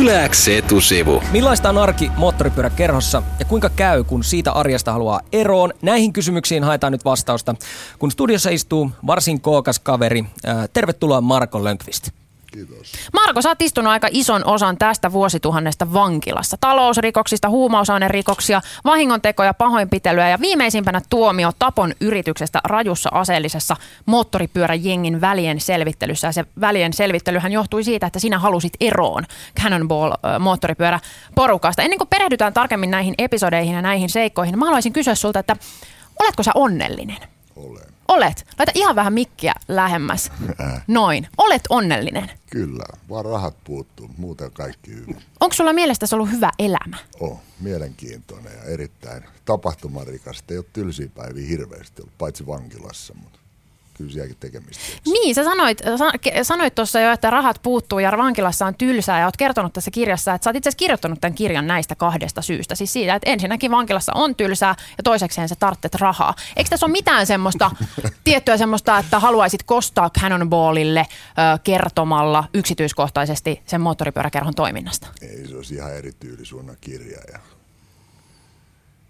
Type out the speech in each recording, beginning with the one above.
Yläks etusivu. Millaista on arki moottoripyöräkerhossa ja kuinka käy, kun siitä arjesta haluaa eroon? Näihin kysymyksiin haetaan nyt vastausta, kun studiossa istuu varsin kookas kaveri. Ää, Tervetuloa Marko Lönkvist. Kiitos. Marko, sä oot istunut aika ison osan tästä vuosituhannesta vankilassa. Talousrikoksista, huumausainerikoksia, vahingontekoja, pahoinpitelyä ja viimeisimpänä tuomio tapon yrityksestä rajussa aseellisessa moottoripyöräjengin välien selvittelyssä. Ja se välien selvittelyhän johtui siitä, että sinä halusit eroon Cannonball moottoripyörä porukasta. Ennen kuin perehdytään tarkemmin näihin episodeihin ja näihin seikkoihin, mä haluaisin kysyä sulta, että oletko sä onnellinen? Olen. Olet. Laita ihan vähän mikkiä lähemmäs. Noin. Olet onnellinen. Kyllä, vaan rahat puuttuu, muuten kaikki hyvin. Onko sulla mielestäsi ollut hyvä elämä? Oh, mielenkiintoinen ja erittäin tapahtumarikas. Ei ole tylsiä päiviä hirveästi ollut, paitsi vankilassa, mutta kyllä sielläkin tekemistä. Niin, sä sanoit, sanoit tuossa jo, että rahat puuttuu ja vankilassa on tylsää ja oot kertonut tässä kirjassa, että sä oot itse asiassa kirjoittanut tämän kirjan näistä kahdesta syystä. Siis siitä, että ensinnäkin vankilassa on tylsää ja toisekseen sä tarvitset rahaa. Eikö tässä ole mitään semmoista, tiettyä semmoista, että haluaisit kostaa Cannonballille ö, kertomalla yksityiskohtaisesti sen moottoripyöräkerhon toiminnasta? Ei se olisi ihan erityylisuunnan kirja. Ja...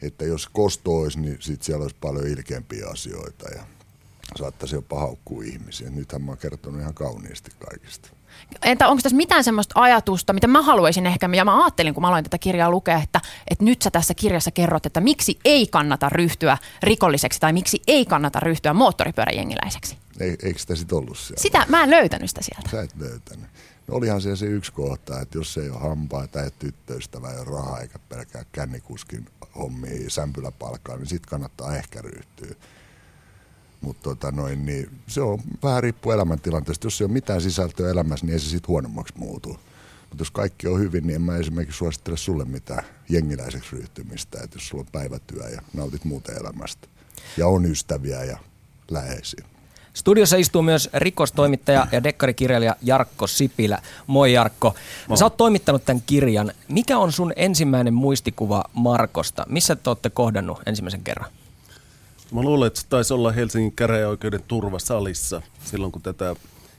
Että jos kosto olisi, niin sit siellä olisi paljon ilkeämpiä asioita ja saattaisi jopa haukkua ihmisiä. Nythän mä oon kertonut ihan kauniisti kaikista. Entä onko tässä mitään semmoista ajatusta, mitä mä haluaisin ehkä, ja mä ajattelin, kun mä aloin tätä kirjaa lukea, että, että nyt sä tässä kirjassa kerrot, että miksi ei kannata ryhtyä rikolliseksi tai miksi ei kannata ryhtyä moottoripyöräjengiläiseksi. Ei, eikö sitä sitten ollut siellä? Sitä mä en löytänyt sitä sieltä. Sä et löytänyt. No olihan siellä se yksi kohta, että jos ei ole hampaita ja tyttöystävää ja rahaa eikä pelkää kännikuskin hommia sämpyläpalkkaa, niin sitten kannattaa ehkä ryhtyä. Mutta tota noin, niin se on vähän riippuu elämäntilanteesta. Jos ei ole mitään sisältöä elämässä, niin ei se sitten huonommaksi muutu. Mutta jos kaikki on hyvin, niin en mä esimerkiksi suosittele sulle mitään jengiläiseksi ryhtymistä. Että jos sulla on päivätyö ja nautit muuten elämästä. Ja on ystäviä ja läheisiä. Studiossa istuu myös rikostoimittaja ja dekkarikirjailija Jarkko Sipilä. Moi Jarkko. Sä oot toimittanut tämän kirjan. Mikä on sun ensimmäinen muistikuva Markosta? Missä te olette kohdannut ensimmäisen kerran? Mä luulen, että se taisi olla Helsingin käräjäoikeuden turvasalissa silloin, kun tätä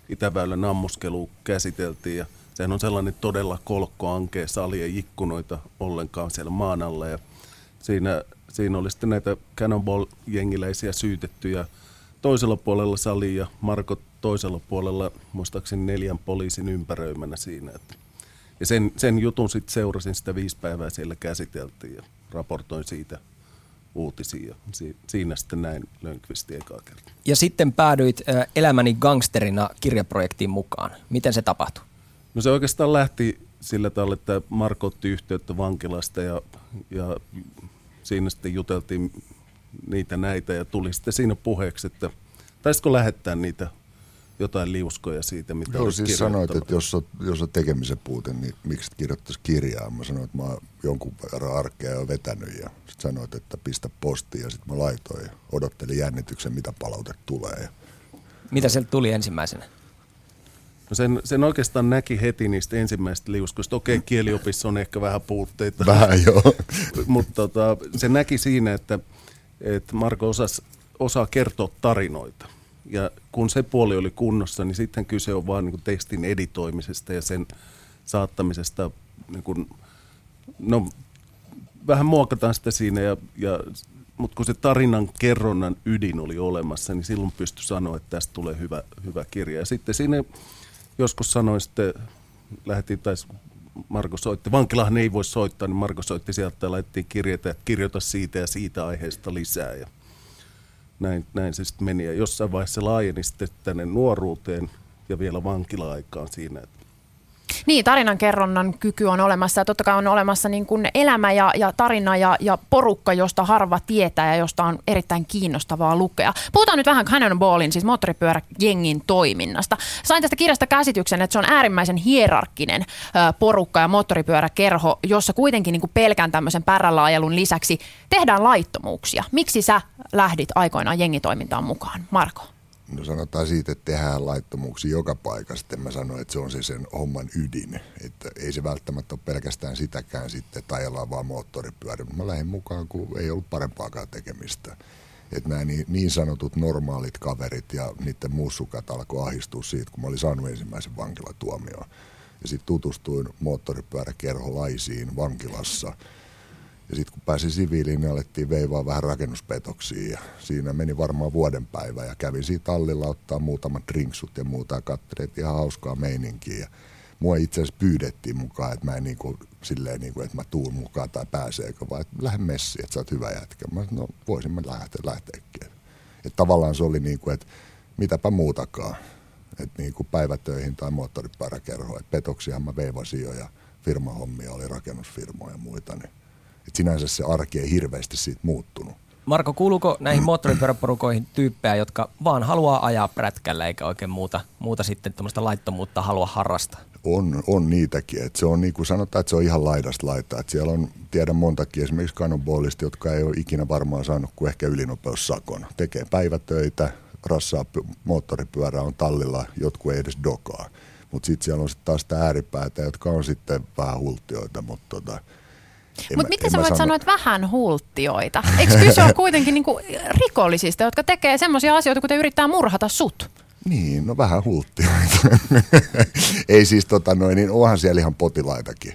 Itäväylän ammuskelua käsiteltiin. Ja sehän on sellainen todella kolkkoankea sali ja ikkunoita ollenkaan siellä maan alla. Ja siinä, siinä oli sitten näitä Cannonball-jengiläisiä syytettyjä toisella puolella salia ja Marko toisella puolella, muistaakseni neljän poliisin ympäröimänä siinä. Ja sen, sen jutun sitten seurasin, sitä viisi päivää siellä käsiteltiin ja raportoin siitä uutisia. Si- siinä sitten näin Lönkvisti ekaa kertaa. Ja sitten päädyit Elämäni gangsterina kirjaprojektiin mukaan. Miten se tapahtui? No se oikeastaan lähti sillä tavalla, että Marko otti yhteyttä vankilasta ja, ja siinä sitten juteltiin niitä näitä ja tuli sitten siinä puheeksi, että taisiko lähettää niitä jotain liuskoja siitä, mitä Joo, siis sanoit, että jos on, jos on tekemisen puute, niin miksi et kirjoittaisi kirjaa? Mä sanoin, että mä oon jonkun verran arkea jo vetänyt ja sit sanoit, että pistä postiin ja sitten mä laitoin ja odottelin jännityksen, mitä palaute tulee. Mitä sieltä tuli ensimmäisenä? No sen, sen oikeastaan näki heti niistä ensimmäisistä liuskoista. Okei, kieliopissa on ehkä vähän puutteita. Vähän joo. Mutta tota, se näki siinä, että, että Marko osas, osaa kertoa tarinoita. Ja kun se puoli oli kunnossa, niin sitten kyse on vaan niin tekstin editoimisesta ja sen saattamisesta. Niin kuin, no, vähän muokataan sitä siinä, ja, ja, mutta kun se tarinan kerronnan ydin oli olemassa, niin silloin pystyi sanoa, että tästä tulee hyvä, hyvä kirja. Ja sitten siinä joskus sanoin sitten, lähetin, tai Marko soitti, vankilahan ei voi soittaa, niin Marko soitti sieltä ja laitettiin kirjeitä, että kirjoita siitä ja siitä aiheesta lisää. Ja näin, näin se sitten meni. Ja jossain vaiheessa laajeni sitten tänne nuoruuteen ja vielä vankila-aikaan siinä. Niin, tarinankerronnan kyky on olemassa ja totta kai on olemassa niin kuin elämä ja, ja tarina ja, ja porukka, josta harva tietää ja josta on erittäin kiinnostavaa lukea. Puhutaan nyt vähän Cannonballin, siis moottoripyöräjengin toiminnasta. Sain tästä kirjasta käsityksen, että se on äärimmäisen hierarkkinen porukka ja moottoripyöräkerho, jossa kuitenkin niin kuin pelkän tämmöisen pärrälaajelun lisäksi tehdään laittomuuksia. Miksi sä lähdit aikoinaan jengitoimintaan mukaan, Marko? No sanotaan siitä, että tehdään laittomuuksia joka paikassa. Sitten mä sanoin, että se on se sen homman ydin. Että ei se välttämättä ole pelkästään sitäkään sitten, että ajellaan vaan moottoripyörä. Mä lähdin mukaan, kun ei ollut parempaakaan tekemistä. Että nämä niin, niin sanotut normaalit kaverit ja niiden mussukat alkoi ahistua siitä, kun mä olin saanut ensimmäisen vankilatuomioon. Ja sitten tutustuin moottoripyöräkerholaisiin vankilassa. Ja sitten kun pääsin siviiliin, niin alettiin veivaa vähän rakennuspetoksia. Ja siinä meni varmaan vuoden päivä ja kävin siitä tallilla ottaa muutamat drinksut ja muuta ja katselin, ihan hauskaa meininkiä. Ja mua itse asiassa pyydettiin mukaan, että mä en niin kuin, silleen, niin kuin, että mä tuun mukaan tai pääseekö, vaan että lähde messiin, että sä oot hyvä jätkä. Mä sanoin, no voisin mä lähteä, lähteäkin. Että tavallaan se oli niin kuin, että mitäpä muutakaan. Että niin kuin päivätöihin tai moottoripyöräkerho. Että petoksiahan mä veivasin jo ja firmahommia oli rakennusfirmoja ja muita. Niin. Että sinänsä se arki ei hirveästi siitä muuttunut. Marko, kuuluuko näihin moottoripyöräporukoihin tyyppejä, jotka vaan haluaa ajaa prätkällä eikä oikein muuta, muuta sitten tämmöistä laittomuutta halua harrastaa? On, on niitäkin. Et se on niin kuin sanotaan, että se on ihan laidasta laittaa. Et siellä on, tiedän montakin esimerkiksi Cannonballista, jotka ei ole ikinä varmaan saanut kuin ehkä ylinopeussakon. Tekee päivätöitä, rassaa moottoripyörää on tallilla, jotkut ei edes dokaa. Mutta sitten siellä on sitten taas sitä ääripäätä, jotka on sitten vähän hulttioita, mutta tota, mutta miten sä voit sano... sanoa, että vähän hulttioita? Eikö kyse ole kuitenkin niinku rikollisista, jotka tekee semmoisia asioita, kuten yrittää murhata sut? Niin, no vähän hulttioita. Ei siis tota noin, niin onhan siellä ihan potilaitakin.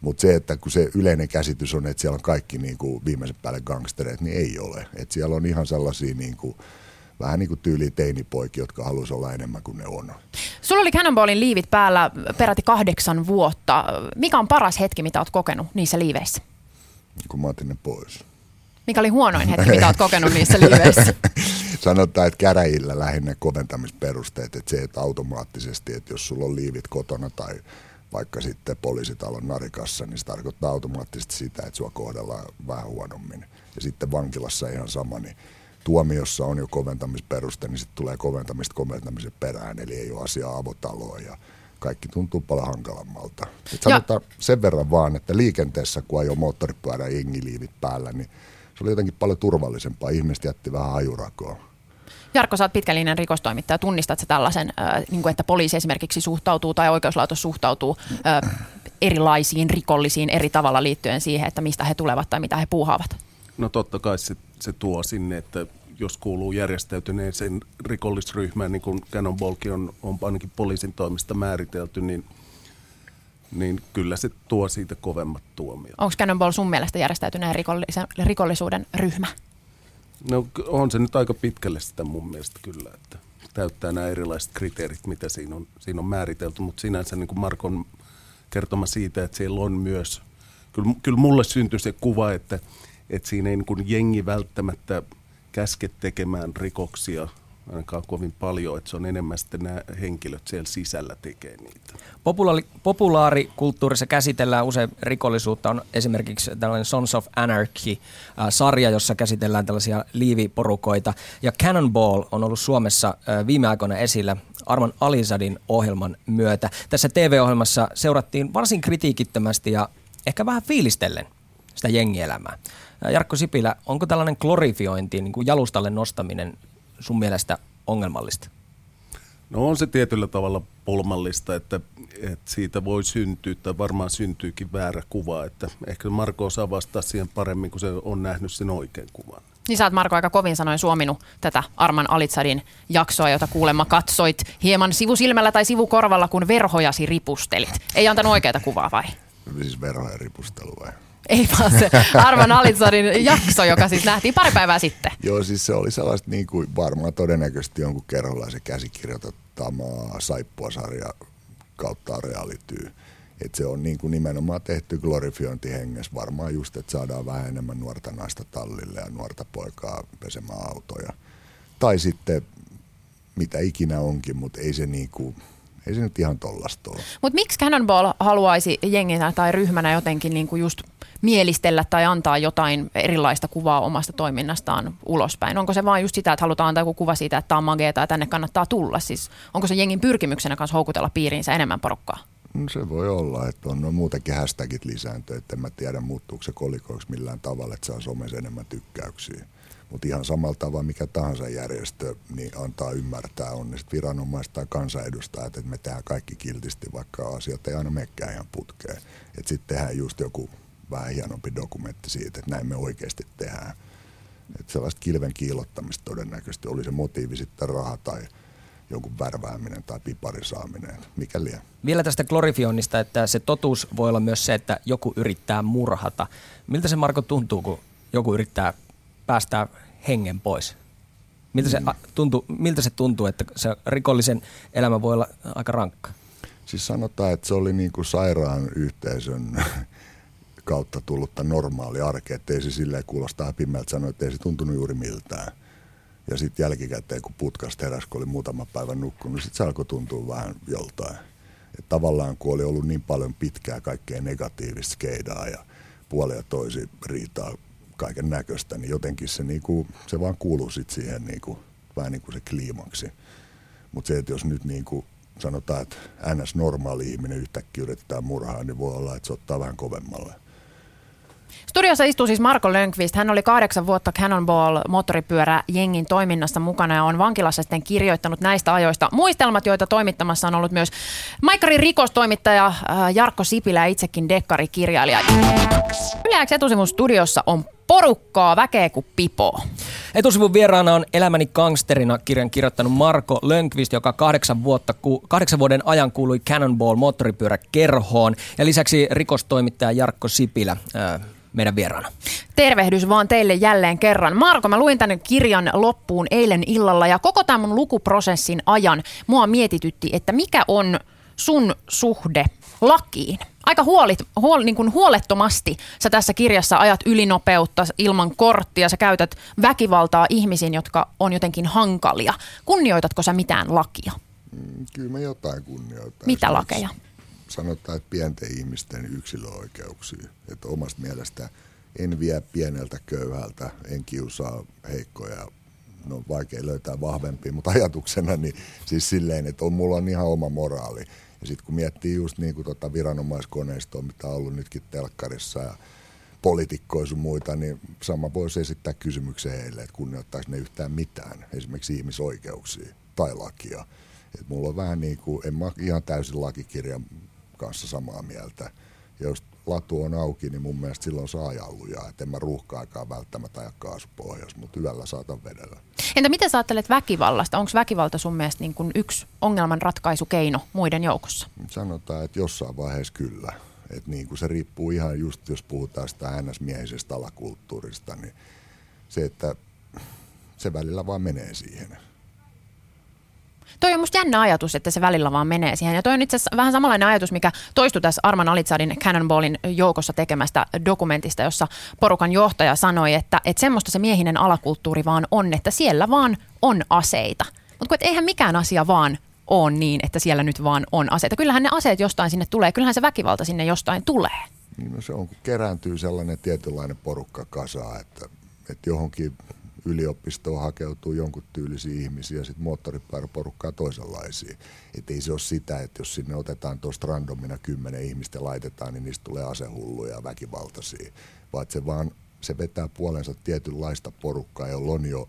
Mutta se, että kun se yleinen käsitys on, että siellä on kaikki niin kuin viimeisen päälle gangstereet, niin ei ole. Et siellä on ihan sellaisia niin kuin, vähän niin kuin tyyli teinipoiki, jotka haluaisi olla enemmän kuin ne on. Sulla oli Cannonballin liivit päällä peräti kahdeksan vuotta. Mikä on paras hetki, mitä olet kokenut niissä liiveissä? Kun mä otin ne pois. Mikä oli huonoin hetki, mitä olet kokenut niissä liiveissä? Sanotaan, että käräjillä lähinnä koventamisperusteet, että se, että automaattisesti, että jos sulla on liivit kotona tai vaikka sitten poliisitalon narikassa, niin se tarkoittaa automaattisesti sitä, että sua kohdellaan vähän huonommin. Ja sitten vankilassa ihan sama, niin tuomiossa on jo koventamisperuste, niin sitten tulee koventamista koventamisen perään, eli ei ole asiaa avotaloa ja kaikki tuntuu paljon hankalammalta. Et sanotaan sen verran vaan, että liikenteessä kun ajoi moottoripyörä jengiliivit päällä, niin se oli jotenkin paljon turvallisempaa. Ihmiset jätti vähän hajurakoa. Jarkko, sä oot pitkällinen rikostoimittaja. Tunnistat sä tällaisen, äh, niin kuin että poliisi esimerkiksi suhtautuu tai oikeuslaitos suhtautuu äh, erilaisiin rikollisiin eri tavalla liittyen siihen, että mistä he tulevat tai mitä he puuhaavat? No totta kai se, se tuo sinne, että jos kuuluu järjestäytyneeseen rikollisryhmään, niin kuin Cannonballkin on, on ainakin poliisin toimesta määritelty, niin, niin kyllä se tuo siitä kovemmat tuomiot. Onko Cannonball sun mielestä järjestäytyneen rikollisuuden ryhmä? No on se nyt aika pitkälle sitä mun mielestä kyllä, että täyttää nämä erilaiset kriteerit, mitä siinä on, siinä on määritelty, mutta sinänsä niin kuin Markon kertoma siitä, että siellä on myös, kyllä, kyllä mulle syntyi se kuva, että, että siinä ei niin kuin jengi välttämättä käske tekemään rikoksia ainakaan kovin paljon, että se on enemmän sitten nämä henkilöt siellä sisällä tekee niitä. Populaari, populaarikulttuurissa käsitellään usein rikollisuutta. On esimerkiksi tällainen Sons of Anarchy-sarja, jossa käsitellään tällaisia liiviporukoita. Ja Cannonball on ollut Suomessa viime aikoina esillä Arman Alisadin ohjelman myötä. Tässä TV-ohjelmassa seurattiin varsin kritiikittömästi ja ehkä vähän fiilistellen sitä jengielämää. Jarkko Sipilä, onko tällainen glorifiointi, niin kuin jalustalle nostaminen sun mielestä ongelmallista? No on se tietyllä tavalla pulmallista, että, että siitä voi syntyä, tai varmaan syntyykin väärä kuva, että ehkä Marko osaa vastata siihen paremmin, kun se on nähnyt sen oikein kuvan. Niin sä oot Marko aika kovin sanoin suominut tätä Arman Alitsadin jaksoa, jota kuulemma katsoit hieman sivusilmällä tai sivukorvalla, kun verhojasi ripustelit. Ei antanut oikeita kuvaa vai? Siis verhojen ripustelu vai? Ei vaan se Arman Alitsarin jakso, joka siis nähtiin pari päivää sitten. Joo, siis se oli sellaista niin kuin varmaan todennäköisesti jonkun kerrolaisen käsikirjoitettamaa saippuasarja kautta reality. Et se on niin kuin nimenomaan tehty glorifiointihengessä varmaan just, että saadaan vähän enemmän nuorta naista tallille ja nuorta poikaa pesemään autoja. Tai sitten mitä ikinä onkin, mutta ei se niin kuin, ei se nyt ihan tollasta ole. Mutta miksi Cannonball haluaisi jenginä tai ryhmänä jotenkin niin kuin just mielistellä tai antaa jotain erilaista kuvaa omasta toiminnastaan ulospäin? Onko se vain just sitä, että halutaan antaa joku kuva siitä, että tämä on mageeta ja tänne kannattaa tulla? Siis onko se jengin pyrkimyksenä kanssa houkutella piiriinsä enemmän porukkaa? No se voi olla, että on no muutenkin hashtagit lisääntyy, että en mä tiedä muuttuuko se kolikoiksi millään tavalla, että saa somessa enemmän tykkäyksiä. Mutta ihan samalla tavalla mikä tahansa järjestö niin antaa ymmärtää, on ne viranomaiset tai kansanedustajat, että me tehdään kaikki kiltisti, vaikka asiat ei aina menekään ihan putkeen. Että sitten tehdään just joku vähän hienompi dokumentti siitä, että näin me oikeasti tehdään. Että sellaista kilven kiilottamista todennäköisesti oli se motiivi sitten raha tai, jonkun värvääminen tai piparin saaminen, mikä liian. Vielä tästä glorifioinnista, että se totuus voi olla myös se, että joku yrittää murhata. Miltä se Marko tuntuu, kun joku yrittää päästää hengen pois? Miltä se, tuntuu, miltä se tuntuu, että se rikollisen elämä voi olla aika rankka? Siis sanotaan, että se oli niin kuin sairaan yhteisön kautta tullutta normaali arke, ettei se silleen kuulostaa pimeältä sanoa, että ei se tuntunut juuri miltään. Ja sitten jälkikäteen, kun putkasta heräsi, kun oli muutama päivä nukkunut, niin sitten se alkoi tuntua vähän joltain. Et tavallaan kun oli ollut niin paljon pitkää kaikkea negatiivista skeidaa ja puolia toisi riitaa kaiken näköistä, niin jotenkin se, niinku, se vaan kuuluu sit siihen niinku, vähän niin kuin se kliimaksi. Mutta se, että jos nyt niinku, sanotaan, että ns. normaali ihminen yhtäkkiä yrittää murhaa, niin voi olla, että se ottaa vähän kovemmalle. Studiossa istuu siis Marko Lönkvist. Hän oli kahdeksan vuotta Cannonball moottoripyörä jengin toiminnassa mukana ja on vankilassa sitten kirjoittanut näistä ajoista muistelmat, joita toimittamassa on ollut myös Maikkarin rikostoimittaja äh, Jarkko Sipilä ja itsekin dekkarikirjailija. Yleäksi etusivun studiossa on porukkaa väkeä kuin pipo. Etusivun vieraana on Elämäni gangsterina kirjan kirjoittanut Marko Lönkvist, joka kahdeksan, vuotta, kahdeksan vuoden ajan kuului Cannonball moottoripyöräkerhoon. Ja lisäksi rikostoimittaja Jarkko Sipilä ää, meidän vieraana. Tervehdys vaan teille jälleen kerran. Marko, mä luin tänne kirjan loppuun eilen illalla ja koko tämän mun lukuprosessin ajan mua mietitytti, että mikä on sun suhde lakiin? Aika huolit, huol, niin kuin huolettomasti sä tässä kirjassa ajat ylinopeutta ilman korttia, sä käytät väkivaltaa ihmisiin, jotka on jotenkin hankalia. Kunnioitatko sä mitään lakia? Mm, kyllä mä jotain kunnioitan. Mitä lakeja? Sanotaan, että pienten ihmisten yksilöoikeuksia. Että omasta mielestä en vie pieneltä köyhältä, en kiusaa heikkoja no vaikea löytää vahvempia, mutta ajatuksena niin siis silleen, että on, mulla on ihan oma moraali. Ja sitten kun miettii just niin kuin tota viranomaiskoneistoa, mitä on ollut nytkin telkkarissa ja poliitikkoja muita, niin sama voisi esittää kysymyksen heille, että kunnioittaisi ne yhtään mitään, esimerkiksi ihmisoikeuksia tai lakia. Et mulla on vähän niin kuin, en mä ihan täysin lakikirjan kanssa samaa mieltä. Ja jos latu on auki, niin mun mielestä silloin saa ajaa Että en mä ruuhka-aikaa välttämättä aja kaasupohjassa, mutta yöllä saatan vedellä. Entä miten sä ajattelet väkivallasta? Onko väkivalta sun mielestä niin kuin yksi ongelman ratkaisukeino muiden joukossa? Sanotaan, että jossain vaiheessa kyllä. Että niin kuin se riippuu ihan just, jos puhutaan sitä ns-miehisestä alakulttuurista, niin se, että se välillä vaan menee siihen. Toi on musta jännä ajatus, että se välillä vaan menee siihen. Ja toi on itse asiassa vähän samanlainen ajatus, mikä toistui tässä Arman Alitsadin Cannonballin joukossa tekemästä dokumentista, jossa porukan johtaja sanoi, että, että semmoista se miehinen alakulttuuri vaan on, että siellä vaan on aseita. Mutta eihän mikään asia vaan on niin, että siellä nyt vaan on aseita. Kyllähän ne aseet jostain sinne tulee, kyllähän se väkivalta sinne jostain tulee. Niin no se on, kun kerääntyy sellainen tietynlainen porukka kasaa, että, että johonkin yliopistoon hakeutuu jonkun tyylisiä ihmisiä ja sitten moottoripyöräporukkaa toisenlaisia. Että ei se ole sitä, että jos sinne otetaan tuosta randomina kymmenen ihmistä laitetaan, niin niistä tulee asehulluja ja väkivaltaisia. Vaan se vaan se vetää puolensa tietynlaista porukkaa, jolla on jo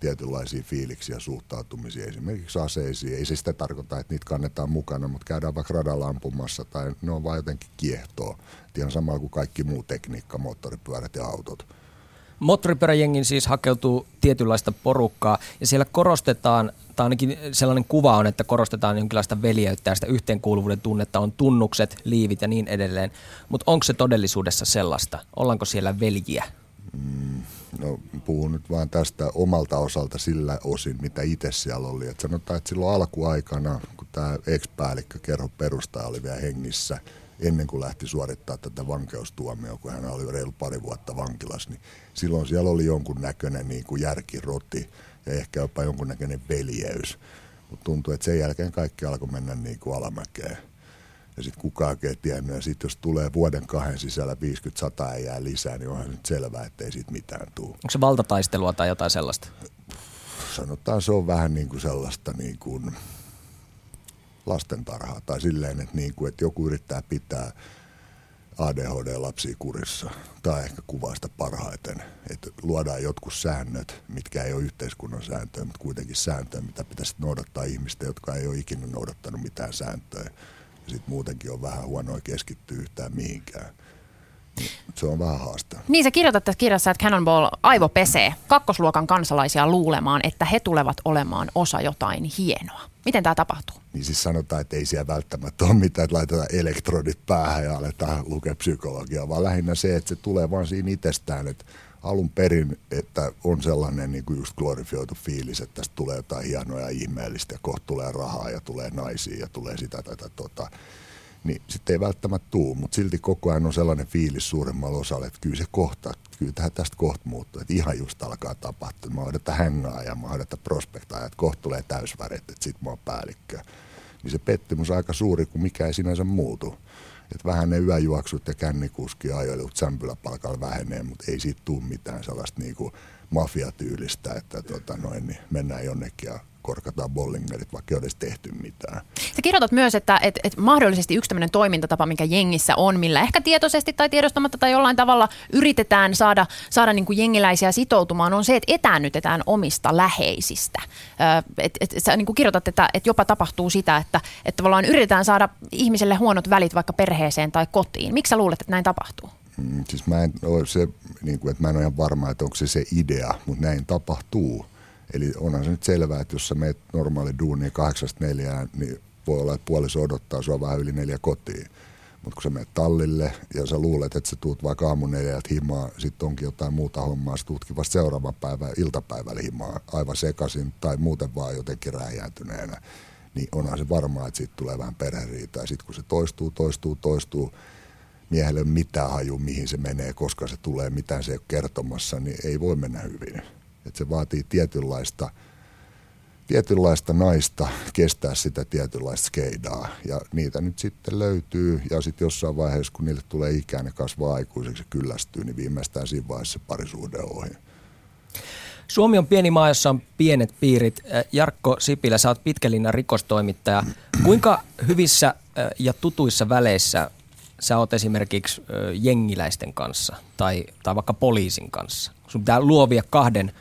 tietynlaisia fiiliksiä suhtautumisia esimerkiksi aseisiin. Ei se sitä tarkoita, että niitä kannetaan mukana, mutta käydään vaikka radalla ampumassa tai ne on vaan jotenkin kiehtoa. Ihan samalla kuin kaikki muu tekniikka, moottoripyörät ja autot. Moottoripyöräjengin siis hakeutuu tietynlaista porukkaa ja siellä korostetaan, tai ainakin sellainen kuva on, että korostetaan jonkinlaista veljeyttä ja sitä yhteenkuuluvuuden tunnetta, on tunnukset, liivit ja niin edelleen. Mutta onko se todellisuudessa sellaista? Ollaanko siellä veljiä? Mm, no puhun nyt vaan tästä omalta osalta sillä osin, mitä itse siellä oli. Et sanotaan, että silloin alkuaikana, kun tämä ex-päällikkö kerho perustaja oli vielä hengissä – ennen kuin lähti suorittaa tätä vankeustuomioa, kun hän oli reilu pari vuotta vankilassa, niin silloin siellä oli jonkun näköinen niin kuin järkiroti ja ehkä jopa jonkun näköinen veljeys. Mutta tuntuu, että sen jälkeen kaikki alkoi mennä niin kuin alamäkeen. Ja sitten kukaan ei tiennyt. Ja sitten jos tulee vuoden kahden sisällä 50-100 ja jää lisää, niin onhan nyt selvää, että ei siitä mitään tule. Onko se valtataistelua tai jotain sellaista? Sanotaan se on vähän niin kuin sellaista niin kuin, lastentarhaa tai silleen, että, niin kuin, että joku yrittää pitää ADHD-lapsia kurissa. Tai ehkä kuvaa sitä parhaiten, että luodaan jotkut säännöt, mitkä ei ole yhteiskunnan sääntöjä, mutta kuitenkin sääntöjä, mitä pitäisi noudattaa ihmistä, jotka ei ole ikinä noudattanut mitään sääntöjä. Sitten muutenkin on vähän huonoa keskittyä yhtään mihinkään. Se on vähän haaste. Niin sä kirjoitat tässä kirjassa, että Cannonball aivo pesee kakkosluokan kansalaisia luulemaan, että he tulevat olemaan osa jotain hienoa. Miten tämä tapahtuu? Niin siis sanotaan, että ei siellä välttämättä ole mitään, että laitetaan elektrodit päähän ja aletaan lukea psykologiaa, vaan lähinnä se, että se tulee vaan siinä itsestään, että alun perin, että on sellainen niin kuin just glorifioitu fiilis, että tästä tulee jotain hienoa ja ihmeellistä ja kohta tulee rahaa ja tulee naisia ja tulee sitä tätä tota. Niin sitten ei välttämättä tuu, mutta silti koko ajan on sellainen fiilis suuremmalla osalla, että kyllä se kohta, kyllä tästä kohta muuttuu, että ihan just alkaa tapahtua. Mä odotan hängaa ja mä odotan prospektaa, että kohta tulee täysvärit, että sit mä oon päällikkö. Niin se pettymys on aika suuri, kun mikä ei sinänsä muutu että vähän ne yöjuoksut ja kännikuski ajoilut sämpyläpalkalla vähenee, mutta ei siitä tule mitään sellaista niinku mafiatyylistä, että tota noin, niin mennään jonnekin ja korkataan bollingerit, vaikka ei ole edes tehty mitään. Sä kirjoitat myös, että, että, että mahdollisesti yksi tämmöinen toimintatapa, mikä jengissä on, millä ehkä tietoisesti tai tiedostamatta tai jollain tavalla yritetään saada, saada niin kuin jengiläisiä sitoutumaan, on se, että etäännytetään omista läheisistä. Et, et, sä niin kuin kirjoitat, että, että jopa tapahtuu sitä, että, että tavallaan yritetään saada ihmiselle huonot välit vaikka perheeseen tai kotiin. Miksi sä luulet, että näin tapahtuu? Mm, siis mä en ole se, niin kuin, että mä en ole ihan varma, että onko se se idea, mutta näin tapahtuu. Eli onhan se nyt selvää, että jos sä meet normaali duuni kahdeksasta neljään, niin voi olla, että puoliso odottaa sua vähän yli neljä kotiin. Mutta kun sä menet tallille ja sä luulet, että sä tuut vaikka aamun neljältä himaa, sitten onkin jotain muuta hommaa, sä tuutkin vasta seuraavan päivän iltapäivällä himaa aivan sekaisin tai muuten vaan jotenkin räjäytyneenä, niin onhan se varmaa, että siitä tulee vähän perheriitä. Ja sitten kun se toistuu, toistuu, toistuu, miehelle mitään haju, mihin se menee, koska se tulee, mitään se ei ole kertomassa, niin ei voi mennä hyvin. Että se vaatii tietynlaista, tietynlaista naista kestää sitä tietynlaista skeidaa. Ja niitä nyt sitten löytyy. Ja sitten jossain vaiheessa, kun niille tulee ikään ja kasvaa aikuiseksi ja kyllästyy, niin viimeistään siinä vaiheessa se parisuhde ohi. Suomi on pieni maa, jossa on pienet piirit. Jarkko Sipilä, sä oot pitkälinnan rikostoimittaja. Kuinka hyvissä ja tutuissa väleissä sä oot esimerkiksi jengiläisten kanssa tai, tai vaikka poliisin kanssa? Sun pitää luovia kahden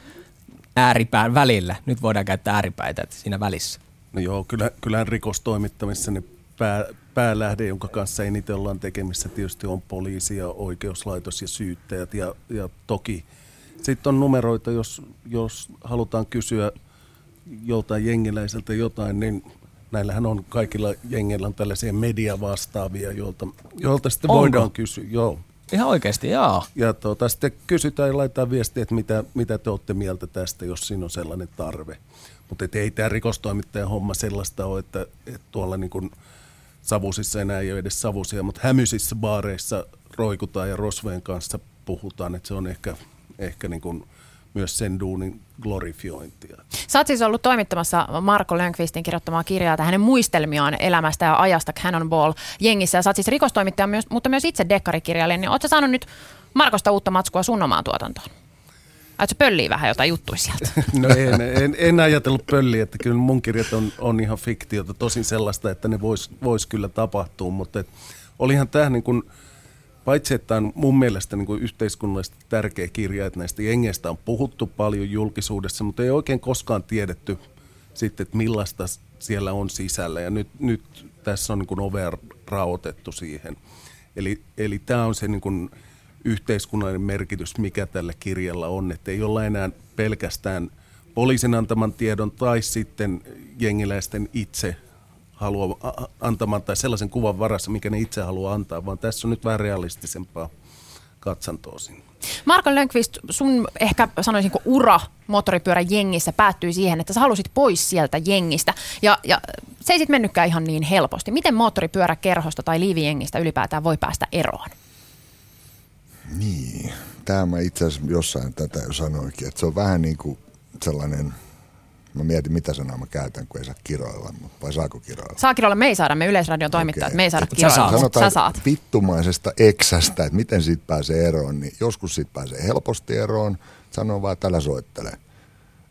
ääripään välillä. Nyt voidaan käyttää ääripäitä että siinä välissä. No joo, kyllä, kyllähän rikostoimittamissa ne pää, päälähde, jonka kanssa eniten ollaan tekemissä, tietysti on poliisi ja oikeuslaitos ja syyttäjät. Ja, ja toki sitten on numeroita, jos, jos halutaan kysyä joltain jengiläiseltä jotain, niin näillähän on kaikilla jengeillä on tällaisia mediavastaavia, joilta, joilta sitten Onko? voidaan kysyä. Joo. Ihan oikeasti, joo. Ja tuota, sitten kysytään ja laitetaan viestiä, että mitä, mitä te olette mieltä tästä, jos siinä on sellainen tarve. Mutta ei tämä rikostoimittajan homma sellaista ole, että, että tuolla niin kuin savusissa enää ei ole edes savusia, mutta hämyisissä baareissa roikutaan ja rosveen kanssa puhutaan, että se on ehkä, ehkä niin kuin – myös sen duunin glorifiointia. Sä oot siis ollut toimittamassa Marko Lönkvistin kirjoittamaa kirjaa tai hänen muistelmiaan elämästä ja ajasta Cannonball jengissä. Ja sä oot siis rikostoimittaja, myös, mutta myös itse dekkarikirjailija. Niin ootko saanut nyt Markosta uutta matskua sun omaan tuotantoon? Aitko pöllii vähän jotain juttuja sieltä? No en, en, en ajatellut pölliä, että kyllä mun kirjat on, on ihan fiktiota, tosin sellaista, että ne vois, vois kyllä tapahtua, mutta et, olihan tämä niin kuin – paitsi että on mun mielestä niin kuin yhteiskunnallisesti tärkeä kirja, että näistä jengeistä on puhuttu paljon julkisuudessa, mutta ei oikein koskaan tiedetty sitten, että millaista siellä on sisällä. Ja nyt, nyt tässä on niin kuin ovea raotettu siihen. Eli, eli tämä on se niin kuin yhteiskunnallinen merkitys, mikä tällä kirjalla on, että ei olla enää pelkästään poliisin antaman tiedon tai sitten jengiläisten itse halua antamaan tai sellaisen kuvan varassa, mikä ne itse haluaa antaa, vaan tässä on nyt vähän realistisempaa katsantoa sinne. Marko Lönkvist, sun ehkä sanoisinko ura moottoripyörän jengissä päättyi siihen, että sä halusit pois sieltä jengistä. Ja, ja se ei sitten mennytkään ihan niin helposti. Miten moottoripyöräkerhosta tai liivijengistä ylipäätään voi päästä eroon? Niin, tämä mä itse asiassa jossain tätä jo sanoinkin, että se on vähän niin kuin sellainen – Mä mietin, mitä sanaa mä käytän, kun ei saa kiroilla, vai saako kiroilla? Saa kiroilla, me ei saada, me Yleisradion toimittajat, okay. me ei saada kiroilla. Sä saat. Sanotaan Sä saat. vittumaisesta eksästä, että miten siitä pääsee eroon, niin joskus siitä pääsee helposti eroon, sanoo vaan, että älä soittele.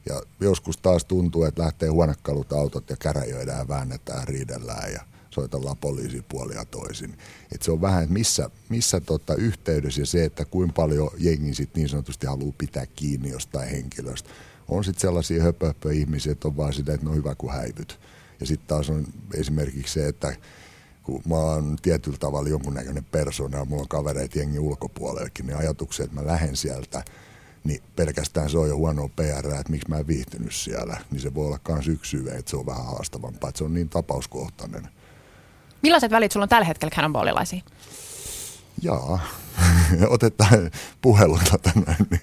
Ja joskus taas tuntuu, että lähtee huonekalut autot ja käräjöidään ja väännetään, riidellään ja soitellaan poliisipuolia toisin. Et se on vähän, että missä, missä tota yhteydessä ja se, että kuinka paljon jengi sit niin sanotusti haluaa pitää kiinni jostain henkilöstä on sitten sellaisia höpö ihmisiä, että on vaan sitä, että ne on hyvä kuin häivyt. Ja sitten taas on esimerkiksi se, että kun mä oon tietyllä tavalla jonkunnäköinen persona mulla on kavereita jengi ulkopuolellekin, niin ajatuksia, että mä lähden sieltä, niin pelkästään se on jo huono PR, että miksi mä en viihtynyt siellä, niin se voi olla myös yksi syy, että se on vähän haastavampaa, että se on niin tapauskohtainen. Millaiset välit sulla on tällä hetkellä cannonballilaisiin? Jaa, otetaan puhelu, näin, niin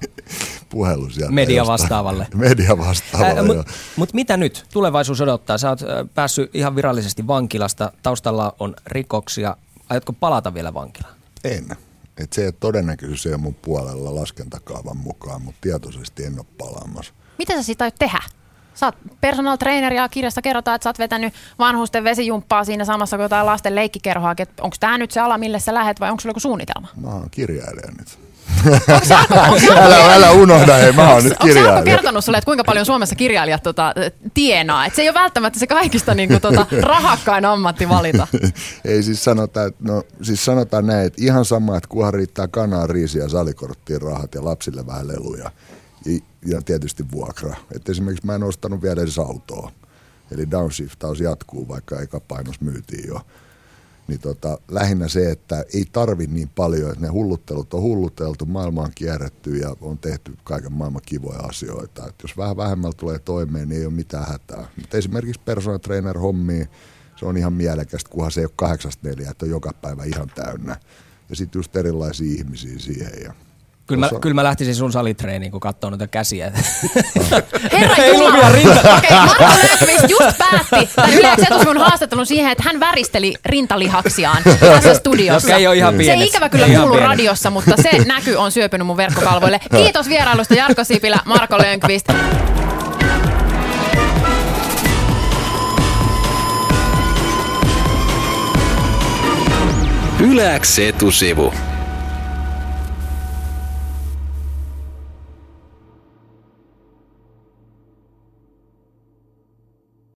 puhelu sieltä. Media jostain. vastaavalle. Media vastaavalle, joo. Mutta mut mitä nyt? Tulevaisuus odottaa. Sä oot äh, päässyt ihan virallisesti vankilasta. Taustalla on rikoksia. Aiotko palata vielä vankilaan? En. Et se todennäköisyys ei ole mun puolella laskentakaavan mukaan, mutta tietoisesti en ole palaamassa. Mitä sä siitä aiot tehdä? Sä oot personal trainer ja kirjasta kerrotaan, että sä oot vetänyt vanhusten vesijumppaa siinä samassa kuin jotain lasten leikkikerhoa. Onko tämä nyt se ala, mille sä lähet vai onko sulla joku suunnitelma? Mä oon kirjailija nyt. Onko se onko Arko, älä, älä unohda, hei, mä oon nyt onko kirjailija. kertonut sulle, että kuinka paljon Suomessa kirjailijat tota, tienaa? Et se ei ole välttämättä se kaikista niinku, tota, rahakkain ammatti valita. ei siis sanota, että, no, siis sanotaan näin, että ihan sama, että kunhan riittää kanaa, riisiä ja salikorttiin rahat ja lapsille vähän leluja. Ja, tietysti vuokra. Et esimerkiksi mä en ostanut vielä edes autoa. Eli downshiftaus jatkuu, vaikka eka painos myytiin jo. Niin tota, lähinnä se, että ei tarvi niin paljon, että ne hulluttelut on hulluteltu, maailma on kierretty ja on tehty kaiken maailman kivoja asioita. Et jos vähän vähemmällä tulee toimeen, niin ei ole mitään hätää. Mutta esimerkiksi personal trainer hommiin, se on ihan mielekästä, kunhan se ei ole kahdeksasta neljä, että on joka päivä ihan täynnä. Ja sitten just erilaisia ihmisiä siihen. Ja Kyllä mä, kyllä mä lähtisin sun salitreeniin, kun katsoo noita käsiä. Herra Ei Jumala. rinta. Okei, Marko Löfqvist just päätti tämän Yle Xetusivun haastattelun siihen, että hän väristeli rintalihaksiaan tässä studiossa. Jotka ei ole ihan Se pienet. ei ikävä kyllä kuulu pienet. radiossa, mutta se näky on syöpynyt mun verkkokalvoille. Kiitos vierailusta Jarkko Sipilä, Marko Lönkvist. Yläks etusivu.